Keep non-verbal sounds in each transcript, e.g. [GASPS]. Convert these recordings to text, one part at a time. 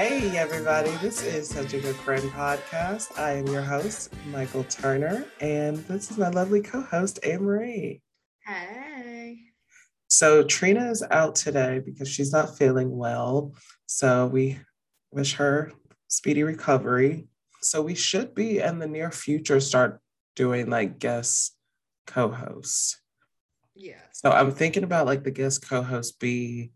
Hey, everybody, this is Such a Good Friend podcast. I am your host, Michael Turner, and this is my lovely co host, Annemarie. Hey. So, Trina is out today because she's not feeling well. So, we wish her speedy recovery. So, we should be in the near future start doing like guest co hosts. Yeah. So, I'm thinking about like the guest co host be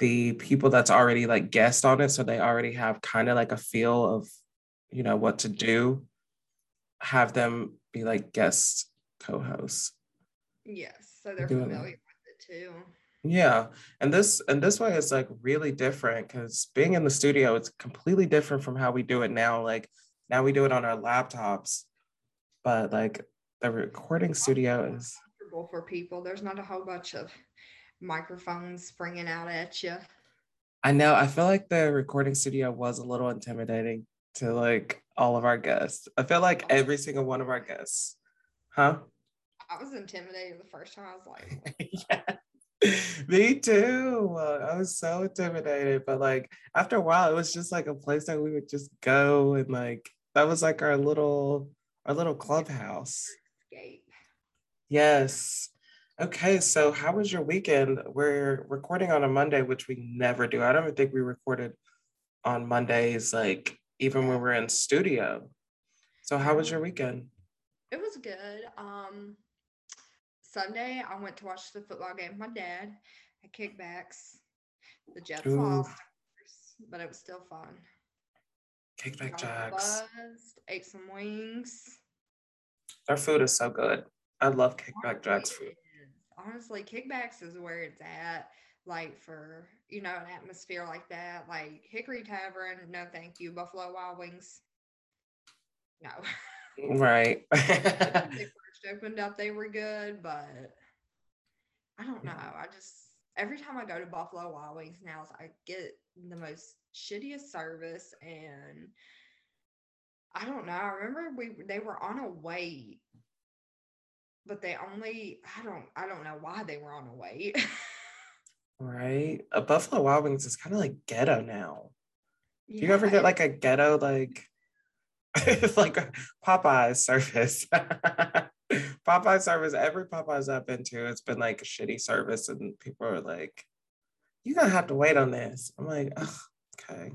the people that's already like guest on it so they already have kind of like a feel of you know what to do have them be like guest co-hosts Yes. So they're Doing familiar with it too. yeah and this and this way is like really different because being in the studio it's completely different from how we do it now like now we do it on our laptops but like the recording studio is Comfortable for people. There's not a whole bunch of microphones springing out at you. i know i feel like the recording studio was a little intimidating to like all of our guests i feel like every single one of our guests huh I was intimidated the first time. I was like, [LAUGHS] yeah. [LAUGHS] Me too. I was so intimidated, but like after a while, it was just like a place that we would just go and like that was like our little our little clubhouse. escape. Yes. Okay, so how was your weekend? We're recording on a Monday, which we never do. I don't even think we recorded on Mondays, like even when we're in studio. So how was your weekend? It was good. Um, Sunday, I went to watch the football game with my dad at Kickbacks. The Jets Ooh. lost, but it was still fun. Kickback Jacks. buzzed, ate some wings. Their food is so good. I love Kickback Jacks food. Honestly, kickbacks is where it's at. Like for you know an atmosphere like that, like Hickory Tavern, no thank you. Buffalo Wild Wings, no. Mm, right. [LAUGHS] when they [LAUGHS] first opened up, they were good, but I don't know. Mm. I just every time I go to Buffalo Wild Wings now, I get the most shittiest service, and I don't know. I remember we they were on a wait, but they only I don't I don't know why they were on a wait. right. A Buffalo Wild Wings is kind of like ghetto now. Do you ever get like a ghetto like it's [LAUGHS] like a Popeye service? [LAUGHS] Popeye service, every Popeyes I've been to, it's been like a shitty service, and people are like, You're gonna have to wait on this. I'm like, okay.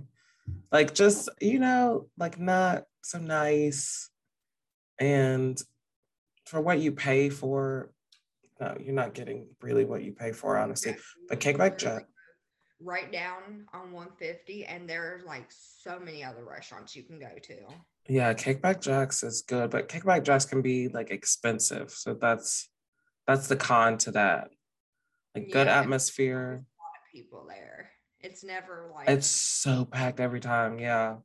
Like just, you know, like not so nice. And for what you pay for, no, you're not getting really what you pay for, honestly. But Kickback Jack, right down on 150 and there's like so many other restaurants you can go to yeah, Kickback Jacks is good, but Kickback Jacks can be like expensive. So that's that's the con to that. Like good Yeah. atmosphere. a lot of people there it's never like It's so packed every time. Yeah.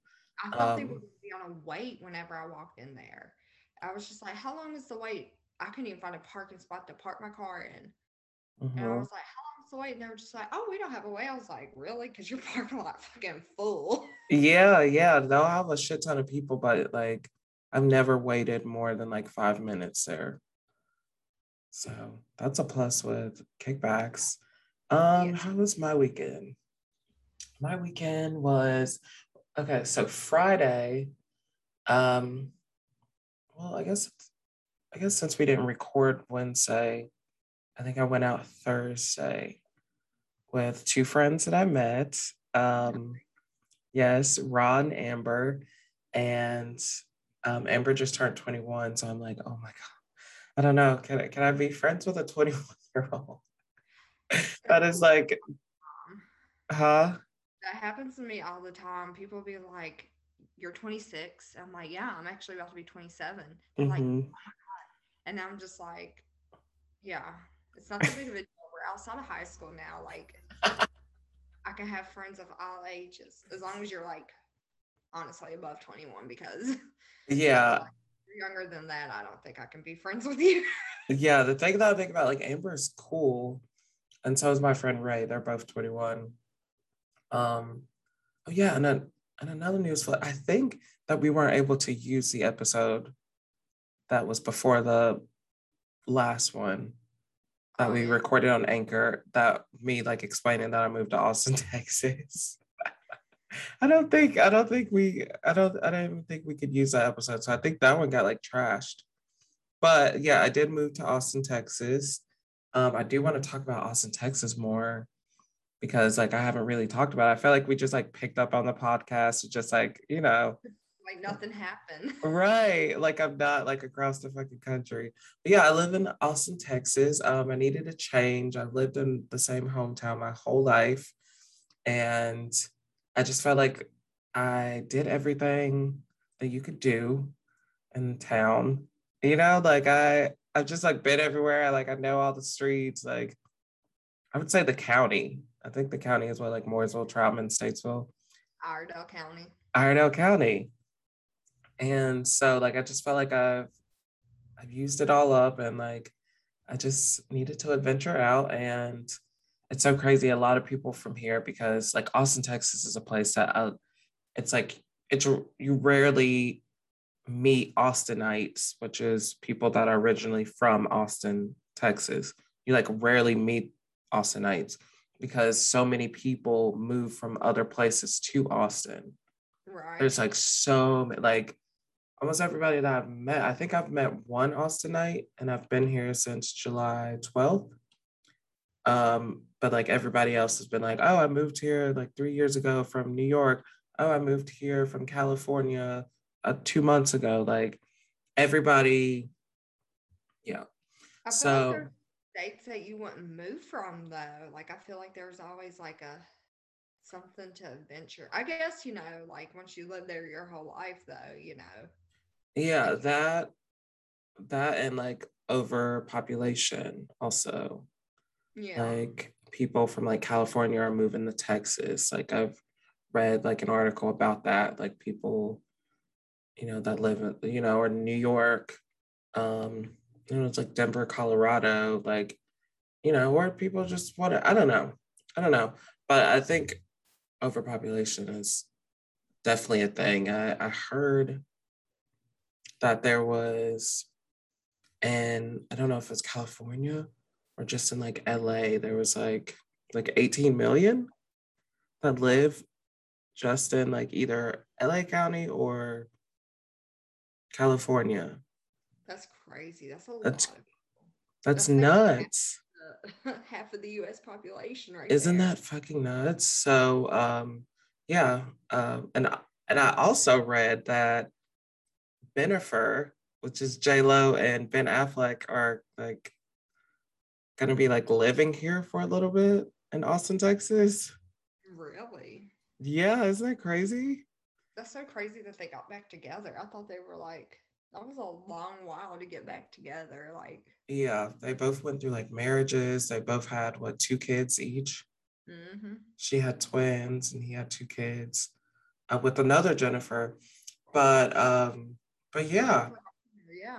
i thought they um, would be on a wait whenever i walked in there i was just like how long is the wait i couldn't even find a parking spot to park my car in and i Mhm. was like how long is the wait and they were just like oh we don't have a wait i was like really because your [LAUGHS] parking lot fucking full Yeah, yeah. They'll have a shit ton of people, but like I've never waited more than like five minutes there. So that's a plus with kickbacks. Um, Yeah. how was my weekend? My weekend was okay, so Friday, um, well, I guess I guess since we didn't record Wednesday, I think I went out Thursday with two friends that I met. Um, yes, Ron, Amber, and um, Amber just turned 21. So I'm like, oh my God, I don't know. Can I, can I be friends with a 21 year old? [LAUGHS] that is like, huh? That happens to me all the time. People be like, You're 26. I'm like, Yeah, I'm actually about to be 27. They're Like, Mhm. and I'm just like, Yeah, it's not that big of a deal. We're outside of high school now. Like, I can have friends of all ages as long as you're like, honestly, above 21. Because [LAUGHS] Yeah. younger than that, I don't think I can be friends with you. Yeah. The thing that I think about, like, Amber is cool. And so is my friend Ray. They're both 21. Um, oh yeah, and then and another news flash. I think that we weren't able to use the episode that was before the last one that Oh, we recorded on Anchor. That me like explaining that I moved to Austin, [LAUGHS] Texas. I don't think I don't think we I don't I don't even think we could use that episode. So I think that one got like trashed. But yeah, I did move to Austin, Texas. Um, I do want to talk about Austin, Texas more because like I haven't really talked about it. I feel like we just like picked up on the podcast, just like, you know, [LAUGHS] like nothing happened. [LAUGHS] right. Like I'm not like across the fucking country. But yeah, I live in Austin, Texas. Um, I needed a change. I've lived in the same hometown my whole life. And I just felt like I did everything that you could do in town. You know, like I I've just like been everywhere. I like I know all the streets. Like I would say the county. I think the county is what like Mooresville, Troutman, Statesville. Iredell County. Iredell County. And so like I just felt like I've I've used it all up and like I just needed to adventure out and it's so crazy. A lot of people from here because like Austin, Texas is a place that I, uh, it's like it's you rarely meet Austinites, which is people that are originally from Austin, Texas. You like rarely meet Austinites because so many people move from other places to Austin. Right. There's like so like almost everybody that I've met. I think I've met one Austinite and I've been here since July 12th. Um, but like everybody else has been like, oh, I moved here like three years ago from New York. Oh, I moved here from California uh, two months ago. Like everybody, yeah. So like states that you wouldn't move from though. Like I feel like there's always like a something to adventure. I guess you know, like once you live there your whole life, though, you know. Yeah, that that and like overpopulation also. Yeah. Like people from like California are moving to Texas. Like I've read like an article about that. Like people, you know, that live in, you know, or New York, um, you know, it's like Denver, Colorado, like, you know, where people just want to, I don't know. I don't know. But I think overpopulation is definitely a thing. I, I heard that there was, and I don't know if it's California or just in like LA, there was like like 18 million that live just in like either LA County or California. That's crazy. That's a that's, lot. That's, that's nuts. Half, [LAUGHS] half of the US population right Isn't there. that fucking nuts? So um yeah, um and and I also read that Bennifer, which is J Lo and Ben Affleck, are like gonna be like living here for a little bit in Austin, Texas. Really? Yeah, isn't that crazy? That's so crazy that they got back together. I thought they were like that was a long while to get back together. Like yeah, they both went through like marriages. They both had what two kids each. Mm-hmm. She had twins, and he had two kids uh, with another Jennifer. But um, but yeah, yeah,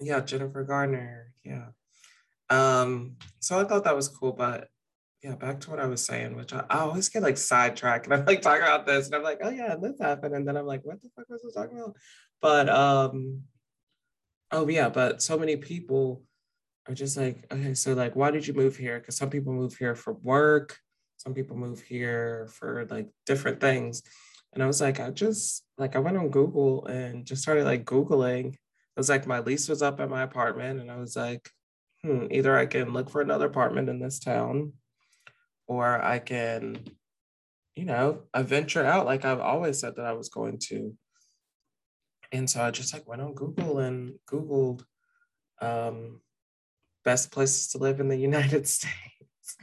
yeah, Jennifer Garner, yeah. Um, so I thought that was cool, but yeah, back to what I was saying, which I, I always get like sidetracked and I'm like talking about this and I'm like, oh yeah, this happened. And then I'm like, what the fuck was I talking about? But um, oh yeah, but so many people are just like, okay, so like, why did you move here? Because some people move here for work, some people move here for like different things. And I was like, I just like I went on Google and just started like Googling. It was like my lease was up at my apartment, and I was like, hmm, either I can look for another apartment in this town or I can, you know, I venture out like I've always said that I was going to. And so I just like went on Google and Googled um, best places to live in the [LAUGHS] United States.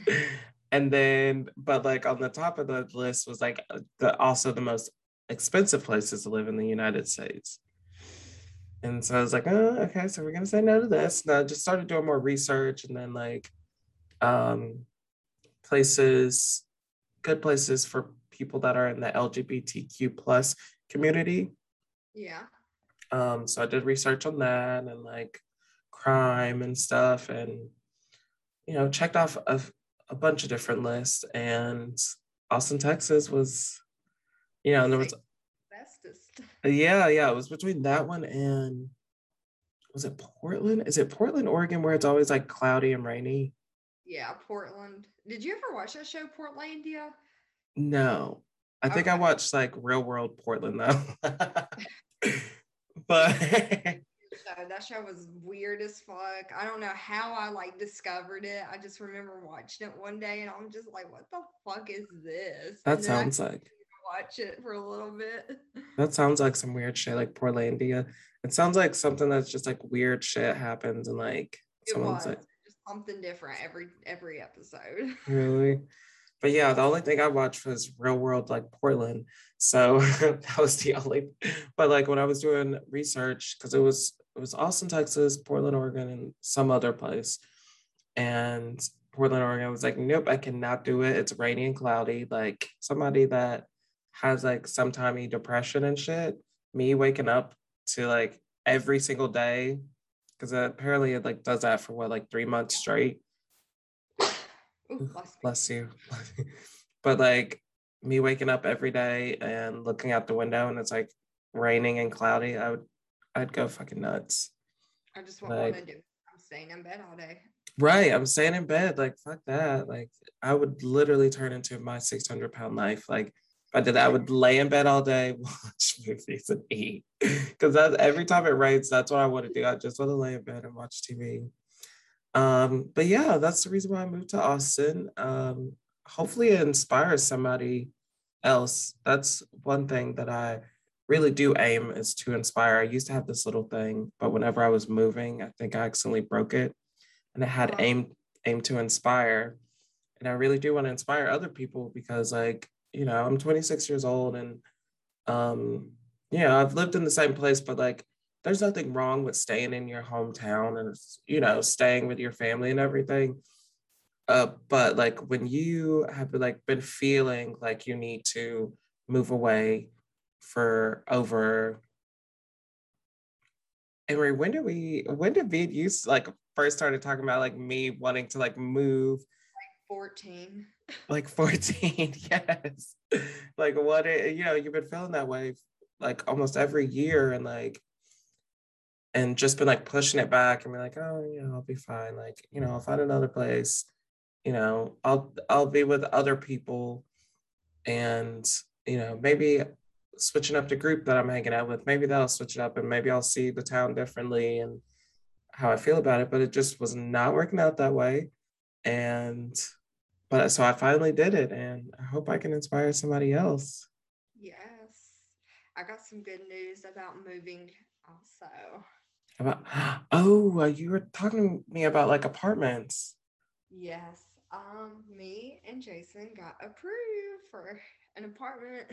and then, but like on the top of the list was like the also the most expensive places to live in the United States. And so I was like, oh, okay, so we're gonna say no to this. And I just started doing more research and then like um, places, good places for people that are in the LGBTQ plus community. Yeah. Um, so I did research on that and like crime and stuff and you know, checked off a, a bunch of different lists and Austin, Texas was, you know, and there was bestest. Yeah, yeah. It was between that one and was it Portland? Is it Portland, Oregon, where it's always like cloudy and rainy? Yeah, Portland. Did you ever watch that show, Portlandia? No. I think I watched like Real World Portland though. [LAUGHS] but [LAUGHS] So that show was weird as fuck. I don't know how I like discovered it. I just remember watching it one day and I'm just like, what the fuck is this? that sounds like watch it for a little bit. [LAUGHS] that sounds like some weird shit like Portlandia. It sounds like something that's just like weird shit happens and like It someone's was like something different every every episode. [LAUGHS] really. But yeah, the only thing I watched was Real World like Portland. So [LAUGHS] that was the only but like when I was doing research, because it was it was Austin, Texas, Portland, Oregon, and some other place. And Portland, Oregon, was like, nope, I cannot do it. It's rainy and cloudy. Like somebody that has like some sometime depression and shit, me waking up to like every single day, because apparently it like does that for what, like three months straight. Ooh, bless me. Bless you. [LAUGHS] but like me waking up every day and looking out the window and it's like raining and cloudy, I would I'd go fucking nuts. I just want like- to do. I'm staying in bed all day. Right. I'm staying in bed. Like, fuck that. Like, I would literally turn into my 600 pound life. Like, I did I would lay in bed all day, [LAUGHS] watch movies, and eat. Because that every time it rains, that's what I want to do. I just want to lay in bed and watch TV. Um, but yeah, that's the reason why I moved to Austin. Um, hopefully, it inspires somebody else. That's one thing that I really do aim is to inspire. I used to have this little thing, but whenever I was moving, I think I accidentally broke it and it had Wow. aim aim to inspire and i really do want to inspire other people because like you know i'm 26 years old and um know i've lived in the same place but like there's nothing wrong with staying in your hometown and you know staying with your family and everything uh but like when you have like been feeling like you need to move away for over Emery, when did we when did me and you like first started talking about like me wanting to like move Like 14. Like [LAUGHS] 14 [LAUGHS] yes. Like what it, you know you've been feeling that way like almost every year and like and just been like pushing it back and be like oh you know i'll be fine. Like you know i'll find another place you know i'll i'll be with other people and you know maybe switching up the group that i'm hanging out with maybe that'll switch it up and maybe i'll see the town differently and how i feel about it but it just was not working out that way. And but so I finally did it, and I hope I can inspire somebody else. Yes. I got some good news about moving also. About [GASPS] oh, uh, you were talking to me about like apartments. Yes. Um, me and Jason got approved for an apartment.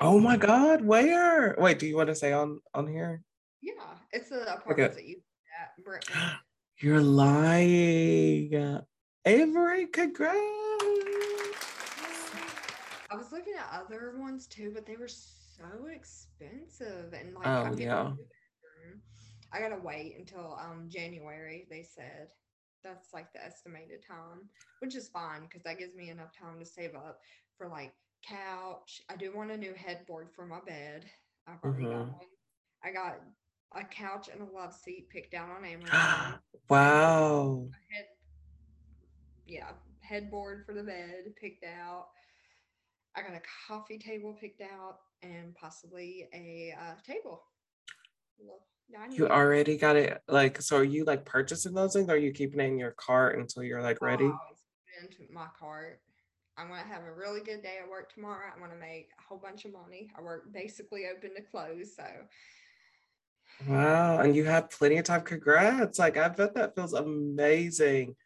Oh my God, where? Wait, do you want to say on on here? Yeah, it's the apartments that you at Brentwood. [GASPS] You're lying, Avery. Congrats. I was looking at other ones too, but they were so expensive and like Oh, I'm getting yeah. I gotta wait until um January, they said. That's like the estimated time, which is fine because that gives me enough time to save up for like couch. I do want a new headboard for my bed. I've already got Mhm. one. I got a couch and a love seat picked out on Amazon. [GASPS] wow. head, yeah, headboard for the bed picked out. I got a coffee table picked out and possibly a uh, table. You already got it. Like, so are you like purchasing those things? Or are you keeping it in your cart until you're like Oh, ready? always into my cart. I'm gonna have a really good day at work tomorrow. I'm gonna make a whole bunch of money. I work basically open to close, so Wow, and you have plenty of time. Congrats. Like I bet that feels amazing.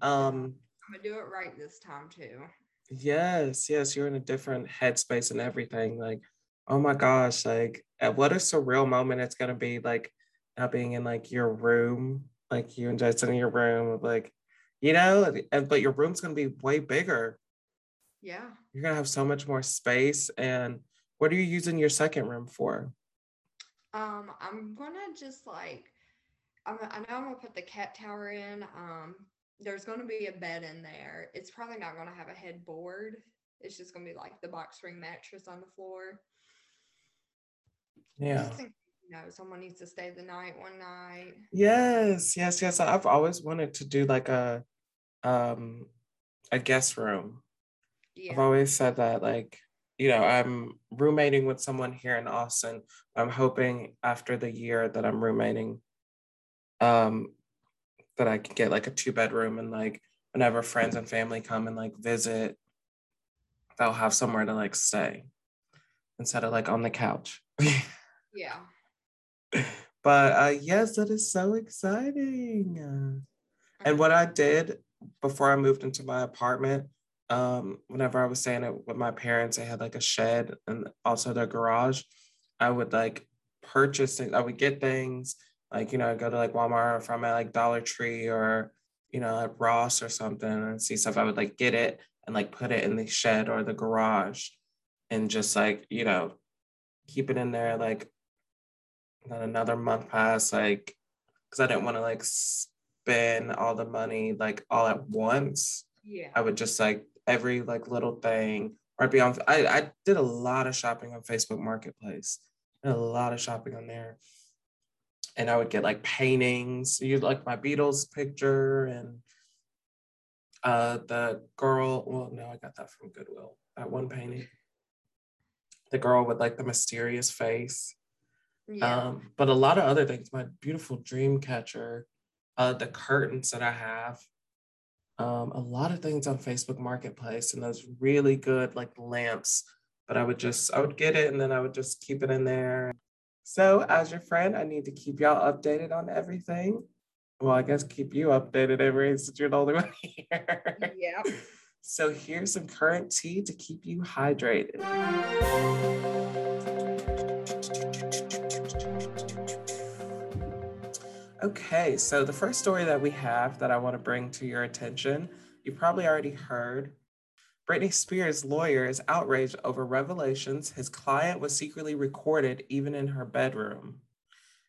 Um, I'm gonna do it right this time too. yes, yes, you're in a different headspace and everything. Like, oh my gosh, like uh, what a surreal moment it's gonna be like now being in like your room, like you and Jason in your room, like, you know, and but your room's gonna be way bigger. Yeah. You're gonna have so much more space. And what are you using your second room for? Um, I'm gonna just like, I'm, I know I'm gonna put the cat tower in. Um, there's gonna be a bed in there. It's probably not gonna have a headboard. It's just gonna be like the box spring mattress on the floor. Yeah. Just in case, you know, someone needs to stay the night one night. Yes, yes, yes. I've always wanted to do like a um a guest room. I've always said that like you know, I'm roommating with someone here in Austin. I'm hoping after the year that I'm roommating, um, that I can get like a two bedroom and like whenever friends and family come and like visit, they'll have somewhere to like stay instead of like on the couch. [LAUGHS] Yeah. but uh, yes, that is so exciting. And what I did before I moved into my apartment, um, whenever I was staying it with my parents, they had like a shed and also their garage. I would like purchase things. I would get things like you know go to like Walmart or from at like Dollar Tree or you know at Ross or something and see stuff. I would like get it and like put it in the shed or the garage, and just like you know keep it in there. Like then another month passed, like because I didn't want to like spend all the money like all at once. Yeah. I would just like every like little thing or I'd be on I, I did a lot of shopping on Facebook Marketplace. a lot of shopping on there. And I would get like paintings. You like my Beatles picture and uh the girl, well, no, I got that from Goodwill. That one painting. The girl with like the mysterious face. Yeah. Um, but a lot of other things, my beautiful dream catcher, uh, the curtains that I have, um, a lot of things on Facebook Marketplace and those really good like lamps. But I would just, I would get it and then I would just keep it in there. So, as your friend, I need to keep y'all updated on everything. Well, I guess keep you updated every since you're the only [LAUGHS] one here. Yeah. So, here's some current tea to keep you hydrated. Okay, so the first story that we have that I want to bring to your attention, you probably already heard. Britney Spears' lawyer is outraged over revelations his client was secretly recorded even in her bedroom.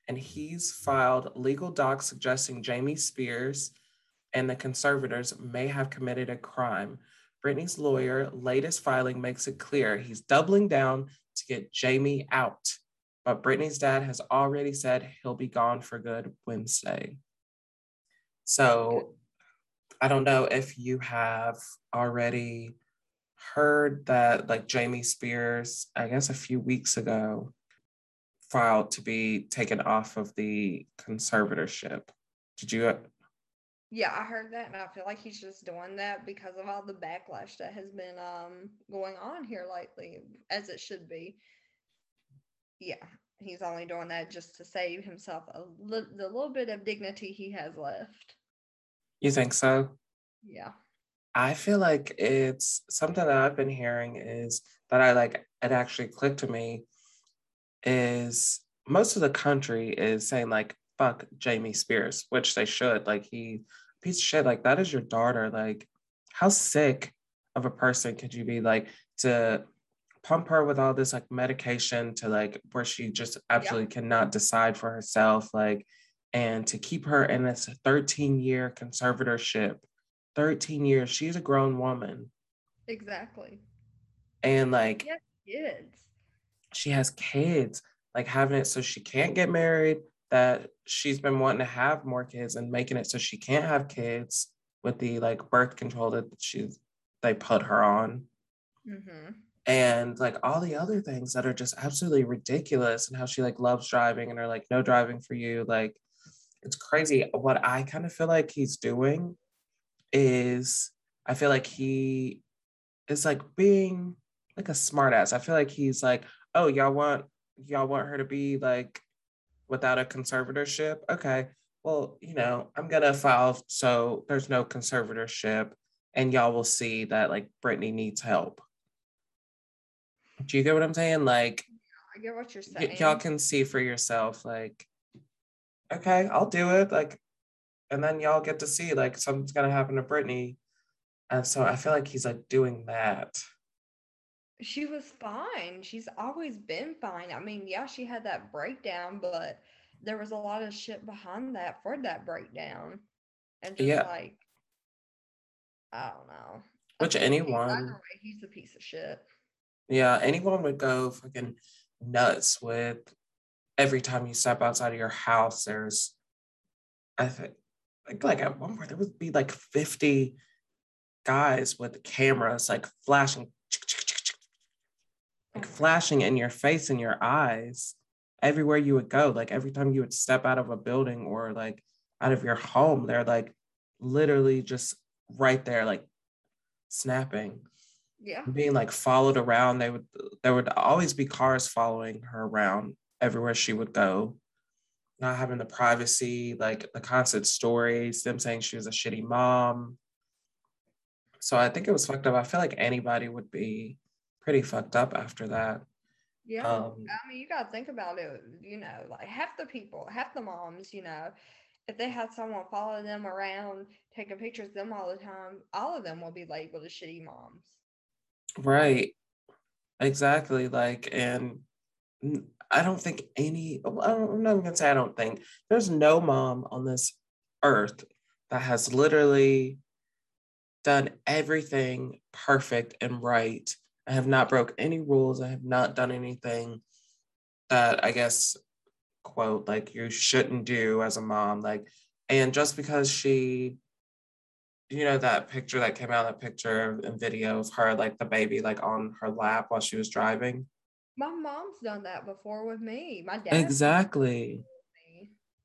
And he's filed legal docs suggesting Jamie Spears and the conservators may have committed a crime. Britney's lawyer latest filing makes it clear he's doubling down to get Jamie out but Britney's dad has already said he'll be gone for good Wednesday. So I don't know if you have already heard that, like Jamie Spears, I guess a few weeks ago, filed to be taken off of the conservatorship. Did you? Yeah, I heard that, and I feel like he's just doing that because of all the backlash that has been um going on here lately, as it should be yeah, he's only doing that just to save himself a li- the little bit of dignity he has left. You think so? Yeah. I feel like it's something that I've been hearing is that I like it actually clicked to me is most of the country is saying like fuck Jamie Spears, which they should. Like he piece of shit, like that is your daughter. Like how sick of a person could you be like to pump her with all this like medication to like where she just absolutely yeah. cannot decide for herself like and to keep her in this 13 year conservatorship 13 years she's a grown woman. Exactly. And like she kids. she has kids like having it so she can't get married that she's been wanting to have more kids and making it so she can't have kids with the like birth control that she's they put her on. Mm-hmm. And like all the other things that are just absolutely ridiculous and how she like loves driving and are like no driving for you like it's crazy. What i kind of feel like he's doing is i feel like he is like being like a smartass i feel like he's like oh y'all want y'all want her to be like without a conservatorship okay well you know i'm gonna file so there's no conservatorship and y'all will see that like britney needs help do you get what I'm saying? Like, I get what you're saying. Y- y'all can see for yourself, like, okay, I'll do it. Like, and then y'all get to see like something's gonna happen to Britney. And so I feel like he's like doing that. She was fine. She's always been fine. I mean, yeah, she had that breakdown, but there was a lot of shit behind that for that breakdown. And just yeah. like I don't know. Which anyone way, he's a piece of shit. Yeah, anyone would go fucking nuts with every time you step outside of your house, there's I think like, like at one point there would be like 50 guys with cameras like flashing like mm. flashing in your face and your eyes everywhere you would go. Like every time you would step out of a building or like out of your home, they're like literally just right there, like snapping. Yeah. Being like followed around. They would there would always be cars following her around everywhere she would go. Not having the privacy, like the constant stories, them saying she was a shitty mom. So I think it was fucked up. I feel like anybody would be pretty fucked up after that. Yeah. Um, I mean, you got to think about it. You know, like half the people, half the moms, you know, if they had someone follow them around, taking pictures of them all the time, all of them will be labeled as shitty moms. Right. Exactly. Like, and I don't think any, I'm not to say I don't think, there's no mom on this earth that has literally done everything perfect and right I have not broke any rules. I have not done anything that I guess quote like you shouldn't do as a mom. Like, and just because she, you know, that picture that came out, that picture and video of her like the baby like on her lap while she was driving. My mom's done that before with me. My dad. Exactly.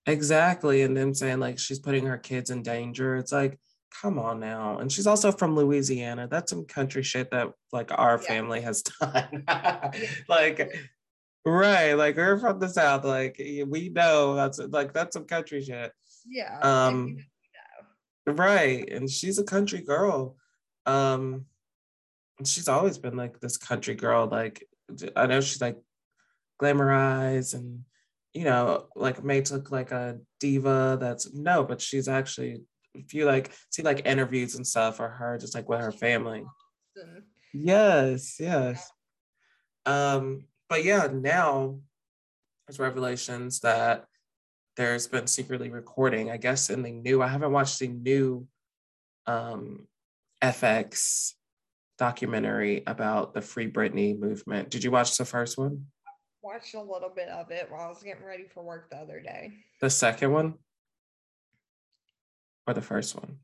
Exactly. And them saying like she's putting her kids in danger. It's like, come on now. And she's also from Louisiana. That's some country shit that like our yeah. family has [LAUGHS] done. like, right. Like we're from the South. Like we know that's like that's some country shit. Yeah. Um right. And she's a country girl. Um she's always been like this country girl. Like I know she's like glamorized and you know, like made to look like a diva that's no, but she's actually if you like see like interviews and stuff or her just like with her family. Yes, yes. Um, but yeah, now there's revelations that there's been secretly recording. I guess in the new, I haven't watched the new um FX documentary about the Free Britney movement. Did you watch the first one? Watched a little bit of it while I was getting ready for work the other day. The second one? or the first one?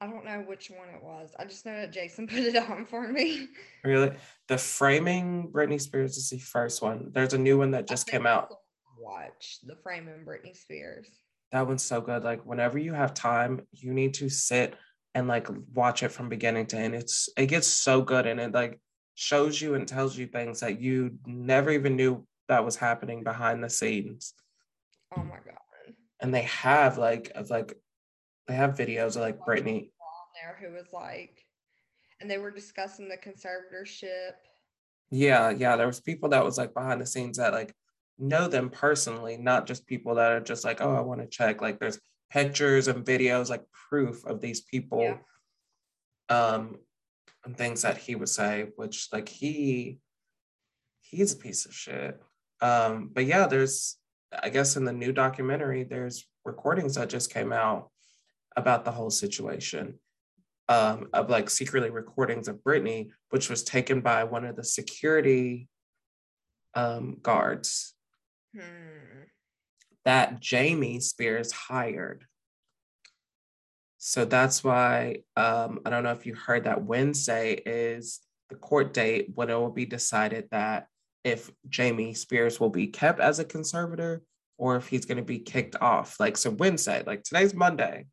I don't know which one it was. I just know that Jason [LAUGHS] put it on for me. Really? The Framing Britney Spears is the first one. There's a new one that just came out. Watch the Framing Britney Spears. That one's so good. Like whenever you have time, you need to sit and like watch it from beginning to end. It's it gets so good and it like shows you and tells you things that you never even knew that was happening behind the scenes. Oh my god. And they have like of like they have videos of like Britney there who was like, and they were discussing the conservatorship. Yeah, yeah. There was people that was like behind the scenes that like know them personally, not just people that are just like, oh, I mm. want to check. Like there's pictures and videos, like proof of these people. Yeah. Um, and things that he would say, which like he he's a piece of shit. Um, but yeah, there's I guess in the new documentary, there's recordings that just came out about the whole situation um, of like secretly recordings of Britney, which was taken by one of the security um, guards hmm. That Jamie Spears hired. So that's why um, I don't know if you heard that Wednesday is the court date when it will be decided that if Jamie Spears will be kept as a conservator or if he's going to be kicked off. Like, so Wednesday, like today's Monday.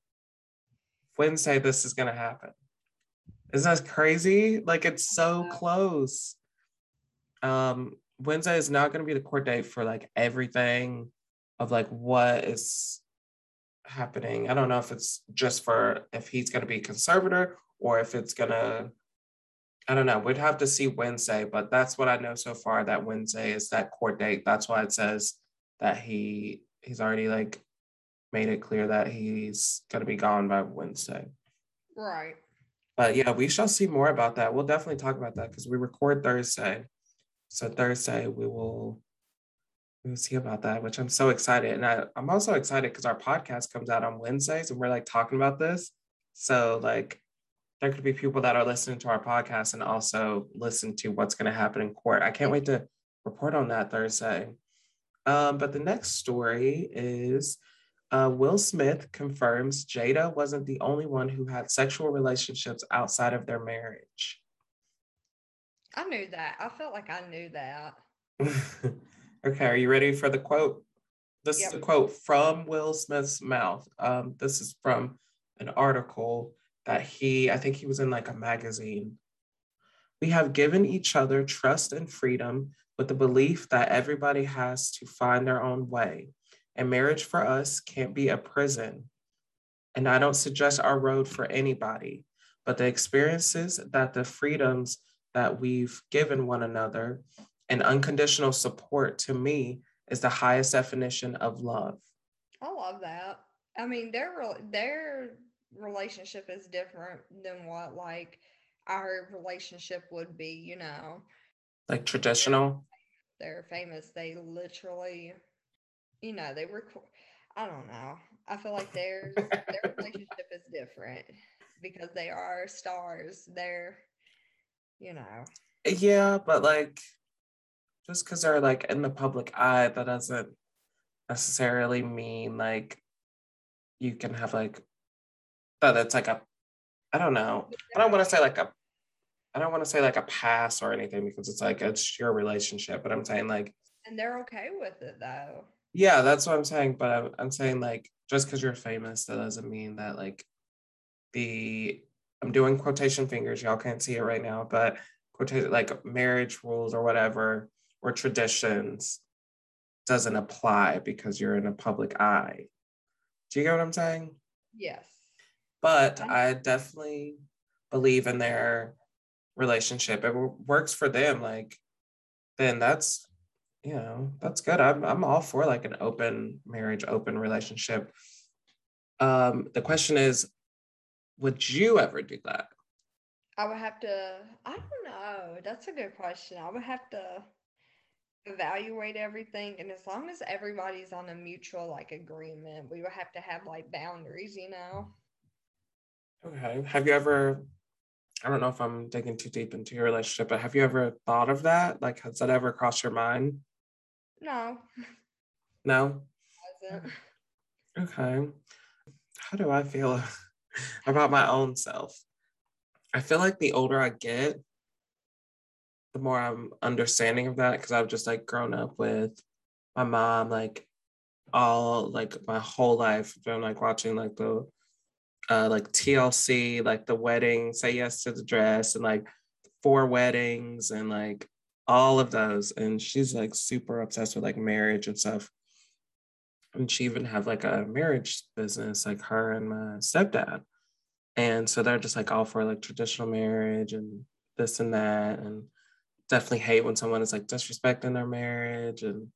Wednesday this is gonna happen. Isn't that crazy? Like it's so close. Um, Wednesday is not gonna be the court date for like everything of like what is happening. I don't know if it's just for if he's gonna be conservator or if it's gonna I don't know. We'd have to see Wednesday, but that's what I know so far. That Wednesday is that court date. That's why it says that he he's already like made it clear that he's going to be gone by Wednesday. Right. But yeah, we shall see more about that. We'll definitely talk about that because we record Thursday. So Thursday we will we will see about that, which I'm so excited. And I, I'm also excited because our podcast comes out on Wednesdays and we're like talking about this. So like there could be people that are listening to our podcast and also listen to what's going to happen in court. I can't wait to report on that Thursday. Um, but the next story is uh, Will Smith confirms Jada wasn't the only one who had sexual relationships outside of their marriage. I knew that. I felt like I knew that. [LAUGHS] okay, are you ready for the quote? This Yep. is a quote from Will Smith's mouth. Um, this is from an article that he, I think he was in like a magazine. We have given each other trust and freedom with the belief that everybody has to find their own way. And marriage for us can't be a prison. And I don't suggest our road for anybody, but the experiences that the freedoms that we've given one another and unconditional support to me is the highest definition of love. I love that. I mean, their their relationship is different than what like our relationship would be. You know, Like traditional. they're famous. They literally, you know, they were. I don't know. I feel like their their [LAUGHS] relationship is different because they are stars. They're, you know, Yeah, but like just because they're like in the public eye, that doesn't necessarily mean like you can have like that it's like a I don't know. I don't want to say like a I don't want to say like a pass or anything because it's like it's your relationship, but I'm saying like and they're okay with it though. yeah, that's what I'm saying. But I'm, I'm saying like just because you're famous, that doesn't mean that like the I'm doing quotation fingers. Y'all can't see it right now, but quotation like marriage rules or whatever or traditions doesn't apply because you're in a public eye. Do you get what I'm saying? Yes. But I- definitely believe in their relationship. It works for them, like then that's you know that's good. I'm I'm all for like an open marriage, open relationship. Um, the question is, would you ever do that? I would have to, I don't know. That's a good question. I would have to evaluate everything. And as long as everybody's on a mutual like agreement, we would have to have like boundaries, you know? Okay. Have you ever? I don't know if I'm digging too deep into your relationship, but have you ever thought of that? Like, has that ever crossed your mind? No, No. Okay. How do I feel [LAUGHS] about my own self? I feel like the older I get, the more I'm understanding of that because I've just like grown up with my mom, like all like my whole life. Been like watching like the uh like TLC, like the wedding, say yes to the dress, and like four weddings and like all of those. And she's like super obsessed with like marriage and stuff and she even had like a marriage business, like her and my stepdad. And so they're just like all for like traditional marriage and this and that, and definitely hate when someone is like disrespecting their marriage and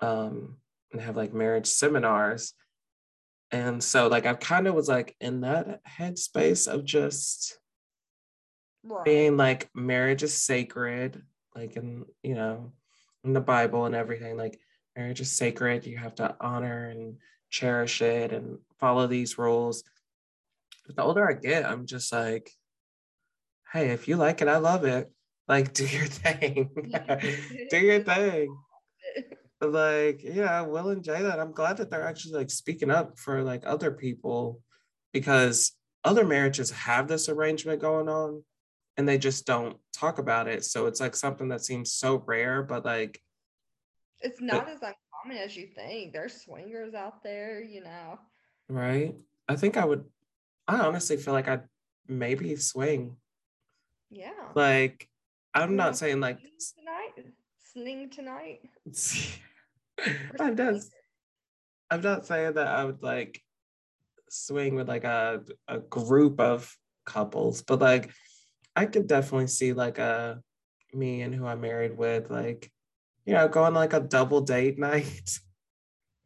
um and have like marriage seminars. And so like I kind of was like in that headspace of just Right. being like marriage is sacred, like in you know, in the Bible and everything, like marriage is sacred. You have to honor and cherish it and follow these rules. But the older I get, I'm just like, hey, if you like it, I love it. Like, [LAUGHS] do your thing. [LAUGHS] do [LAUGHS] your thing. Like, yeah, we'll and Jay that I'm glad that they're actually like speaking up for like other people because other marriages have this arrangement going on and they just don't talk about it. So it's like something that seems so rare, but like It's not as uncommon as you think. There's swingers out there, you know. Right. I think I would, I honestly feel like I'd maybe swing. Yeah. Like, I'm not saying like, tonight. Sling tonight. [LAUGHS] I'm not. I'm not saying that I would like swing with like a, a group of couples, but like, I could definitely see like a me and who I'm married with, like, you know, going like a double date [LAUGHS] night.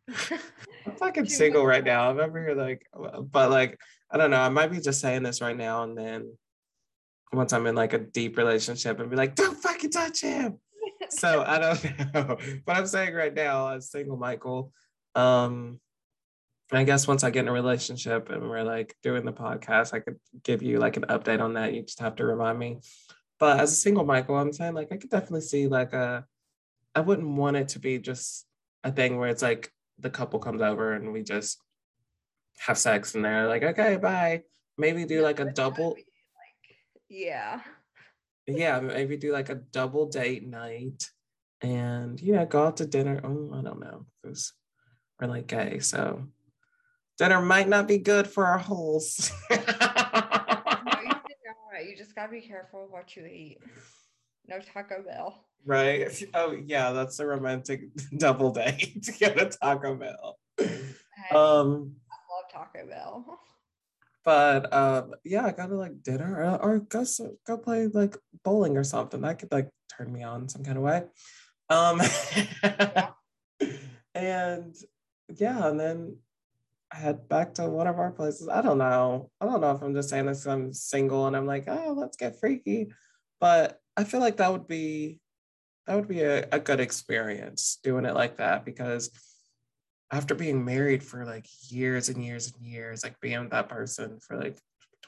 I'm [LAUGHS] fucking single right now. I'm over here like, but like, I don't know. I might be just saying this right now, and then once I'm in like a deep relationship, and be like, don't fucking touch him. [LAUGHS] So I don't [LAUGHS] know. But I'm saying right now, as single Michael, um, I guess once I get in a relationship and we're like doing the podcast, I could give you like an update on that. You just have to remind me. But as a single Michael, I'm saying like I could definitely see like a. I wouldn't want it to be just a thing where it's like the couple comes over and we just have sex and they're like, okay, bye. Maybe do like a double. Yeah. yeah, maybe do like a double date night and yeah, go out to dinner. Oh, I don't know. Because we're like gay. So dinner might not be good for our holes. [LAUGHS] no, you did all right. You just gotta be careful what you eat. No Taco Bell. Right. [LAUGHS] Oh yeah, that's a romantic [LAUGHS] double date to get a Taco Bell. Um, I love Taco Bell. But um, yeah, I gotta like dinner or, or go go play like bowling or something. That could like turn me on some kind of way. Um, [LAUGHS] and yeah, and then I head back to one of our places. I don't know. I don't know if I'm just saying this I'm single and I'm like, oh, let's get freaky. But I feel like that would be that would be a, a good experience doing it like that because after being married for like years and years and years, like being with that person for like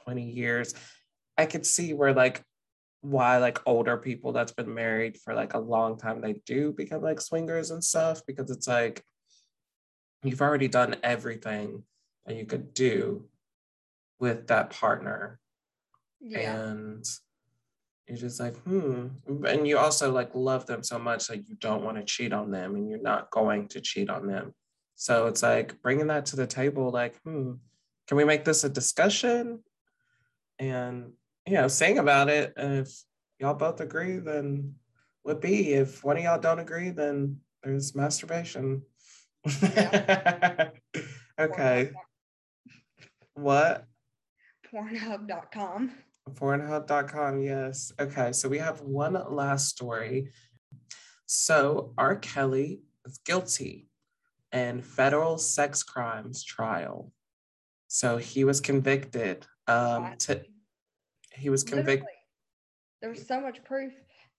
20 years, I could see where like why like older people that's been married for like a long time they do become like swingers and stuff because it's like you've already done everything that you could do with that partner. Yeah. and you're just like hmm. And you also like love them so much that you don't want to cheat on them and you're not going to cheat on them so it's like bringing that to the table like hmm can we make this a discussion and you know saying about it and if y'all both agree then would be if one of y'all don't agree then there's masturbation [LAUGHS] okay what Pornhub.com. Pornhub.com, yes. Okay, so we have one last story. So R. Kelly is guilty in federal sex crimes trial. So he was convicted. Um, to, he was convicted. There was so much proof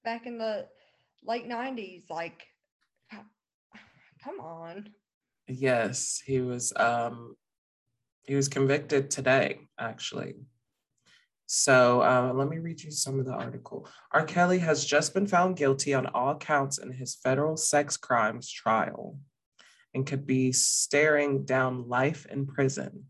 back in the late 90s. Like, [SIGHS] come on. Yes, he was. Um, he was convicted today, actually. So uh, let me read you some of the article. R. Kelly has just been found guilty on all counts in his federal sex crimes trial and could be staring down life in prison.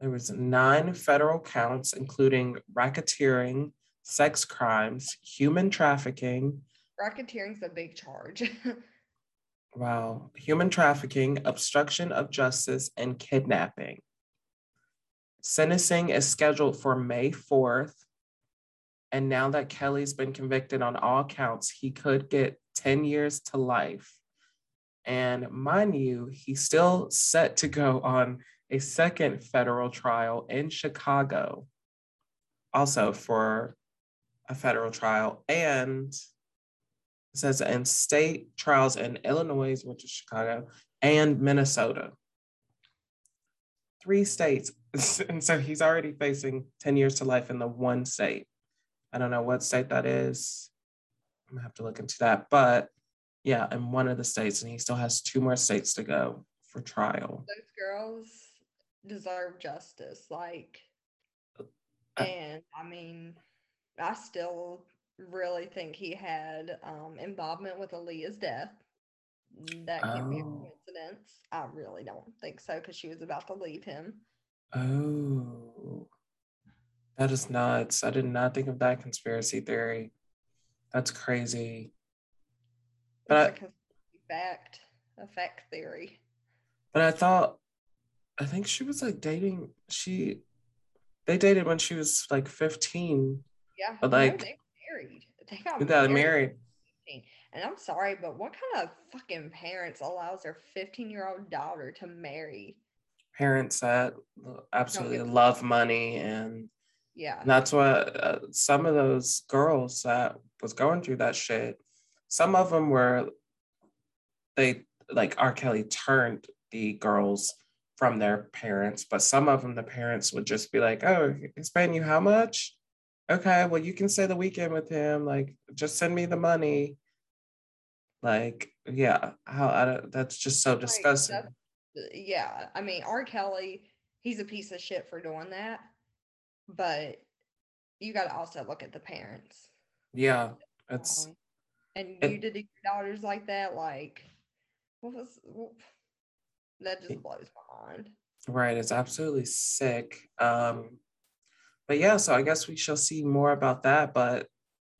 There was nine federal counts, including racketeering, sex crimes, human trafficking, Racketeering's a big charge. [LAUGHS] wow, human trafficking, obstruction of justice, and kidnapping. Sentencing is scheduled for May 4th. And now that Kelly's been convicted on all counts, he could get 10 years to life. And mind you, he's still set to go on a second federal trial in Chicago, also for a federal trial. And it says in state trials in Illinois, which is Chicago, and Minnesota. Three states. [LAUGHS] And so he's already facing 10 years to life in the one state. I don't know what state that is. I'm gonna have to look into that. But yeah, in one of the states, and he still has two more states to go for trial. Those girls deserve justice. Like, Uh, and I mean, I still really think he had um, involvement with Aaliyah's death. That can't be a Oh. coincidence. I really don't think so because she was about to leave him. Oh, that is nuts. I did not think of that conspiracy theory. That's crazy. But I- fact, a fact theory. But I thought, I think she was like dating, she, they dated when she was like 15. Yeah, But, no, like, they married. They got They got married. married. And I'm sorry, but what kind of fucking parents allows their 15 year old daughter to marry? Parents that absolutely love money. And Yeah. and that's what uh, some of those girls that was going through that shit, some of them were, they like R. Kelly turned the girls from their parents, but some of them, the parents would just be like, oh, he's paying you how much? Okay, well, you can stay the weekend with him. Like, just send me the money. Like, yeah, how I don't, that's just so disgusting. that's- yeah. I mean, R. Kelly, he's a piece of shit for doing that. But you got to also look at the parents. Yeah, it's Um, and you did your daughters like that. Like, what was that? Just blows my mind. right. It's absolutely sick. Um, but yeah, so I guess we shall see more about that. But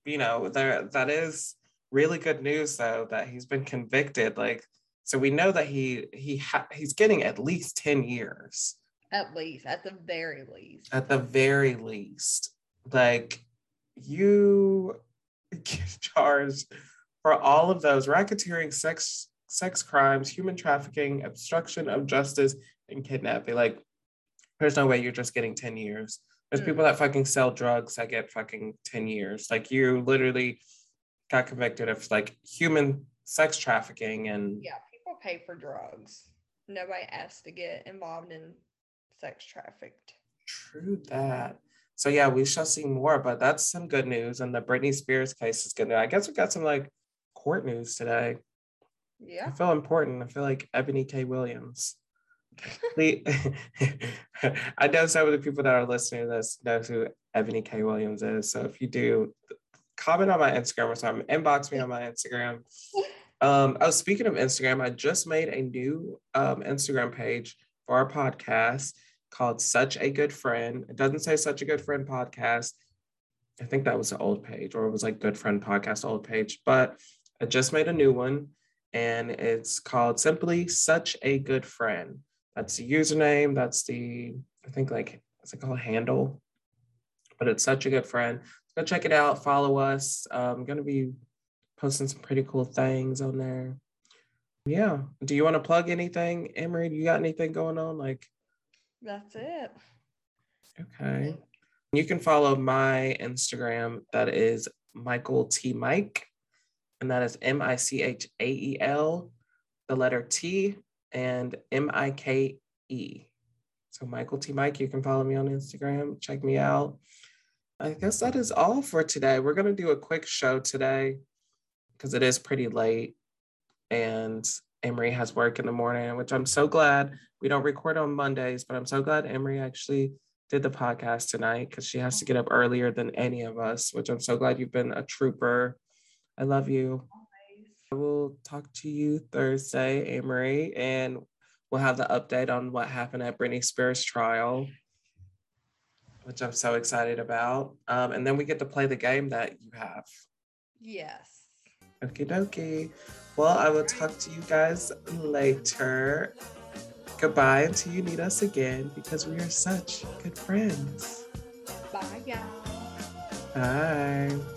you know, there that is really good news though that he's been convicted. Like, so we know that he he ha- he's getting at least ten years. At least, at the very least. At the very least, like you [LAUGHS] get charged for all of those racketeering, sex sex crimes, human trafficking, obstruction of justice, and kidnapping. Like, there's no way you're just getting ten years. There's mm. people that fucking sell drugs that get fucking 10 years. Like you literally got convicted of like human sex trafficking and yeah, people pay for drugs. Nobody asked to get involved in sex trafficked. True that. So yeah, we shall see more, but that's some good news. And the Britney Spears case is good. news. I guess we got some like court news today. Yeah. I feel important. I feel like Ebony K. Williams. [LAUGHS] [LAUGHS] I know some of the people that are listening to this know who Ebony K. Williams is. So if you do, comment on my Instagram or something, inbox me on my Instagram. Um, oh, speaking of Instagram, I just made a new um, Instagram page for our podcast called Such a Good Friend. It doesn't say Such a Good Friend podcast. I think that was the old page, or it was like Good Friend Podcast old page, but I just made a new one and it's called simply Such a Good Friend. That's the username. That's the, I think like, what's it called? Handle. But it's such a good friend. Go check it out. Follow us. I'm going to be posting some pretty cool things on there. Yeah. Do you want to plug anything, Annemarie? Do you got anything going on? Like, that's it. Okay. You can follow my Instagram. That is Michael T. Mike. And that is M I C H A E L, the letter T, and M I K E. So Michael T. Mike, you can follow me on Instagram. Check me out. I guess that is all for today. We're going to do a quick show today because it is pretty late and Annemarie has work in the morning, which I'm so glad we don't record on Mondays, but I'm so glad Annemarie actually did the podcast tonight because she has to get up earlier than any of us, which I'm so glad you've been a trooper. I love you. I will talk to you Thursday, Annemarie, and we'll have the update on what happened at Britney Spears' trial, which I'm so excited about. Um, and then we get to play the game that you have. Yes. Okie dokie. Well, I will talk to you guys later. Goodbye until you need us again because we are such good friends. Bye, guys. Bye.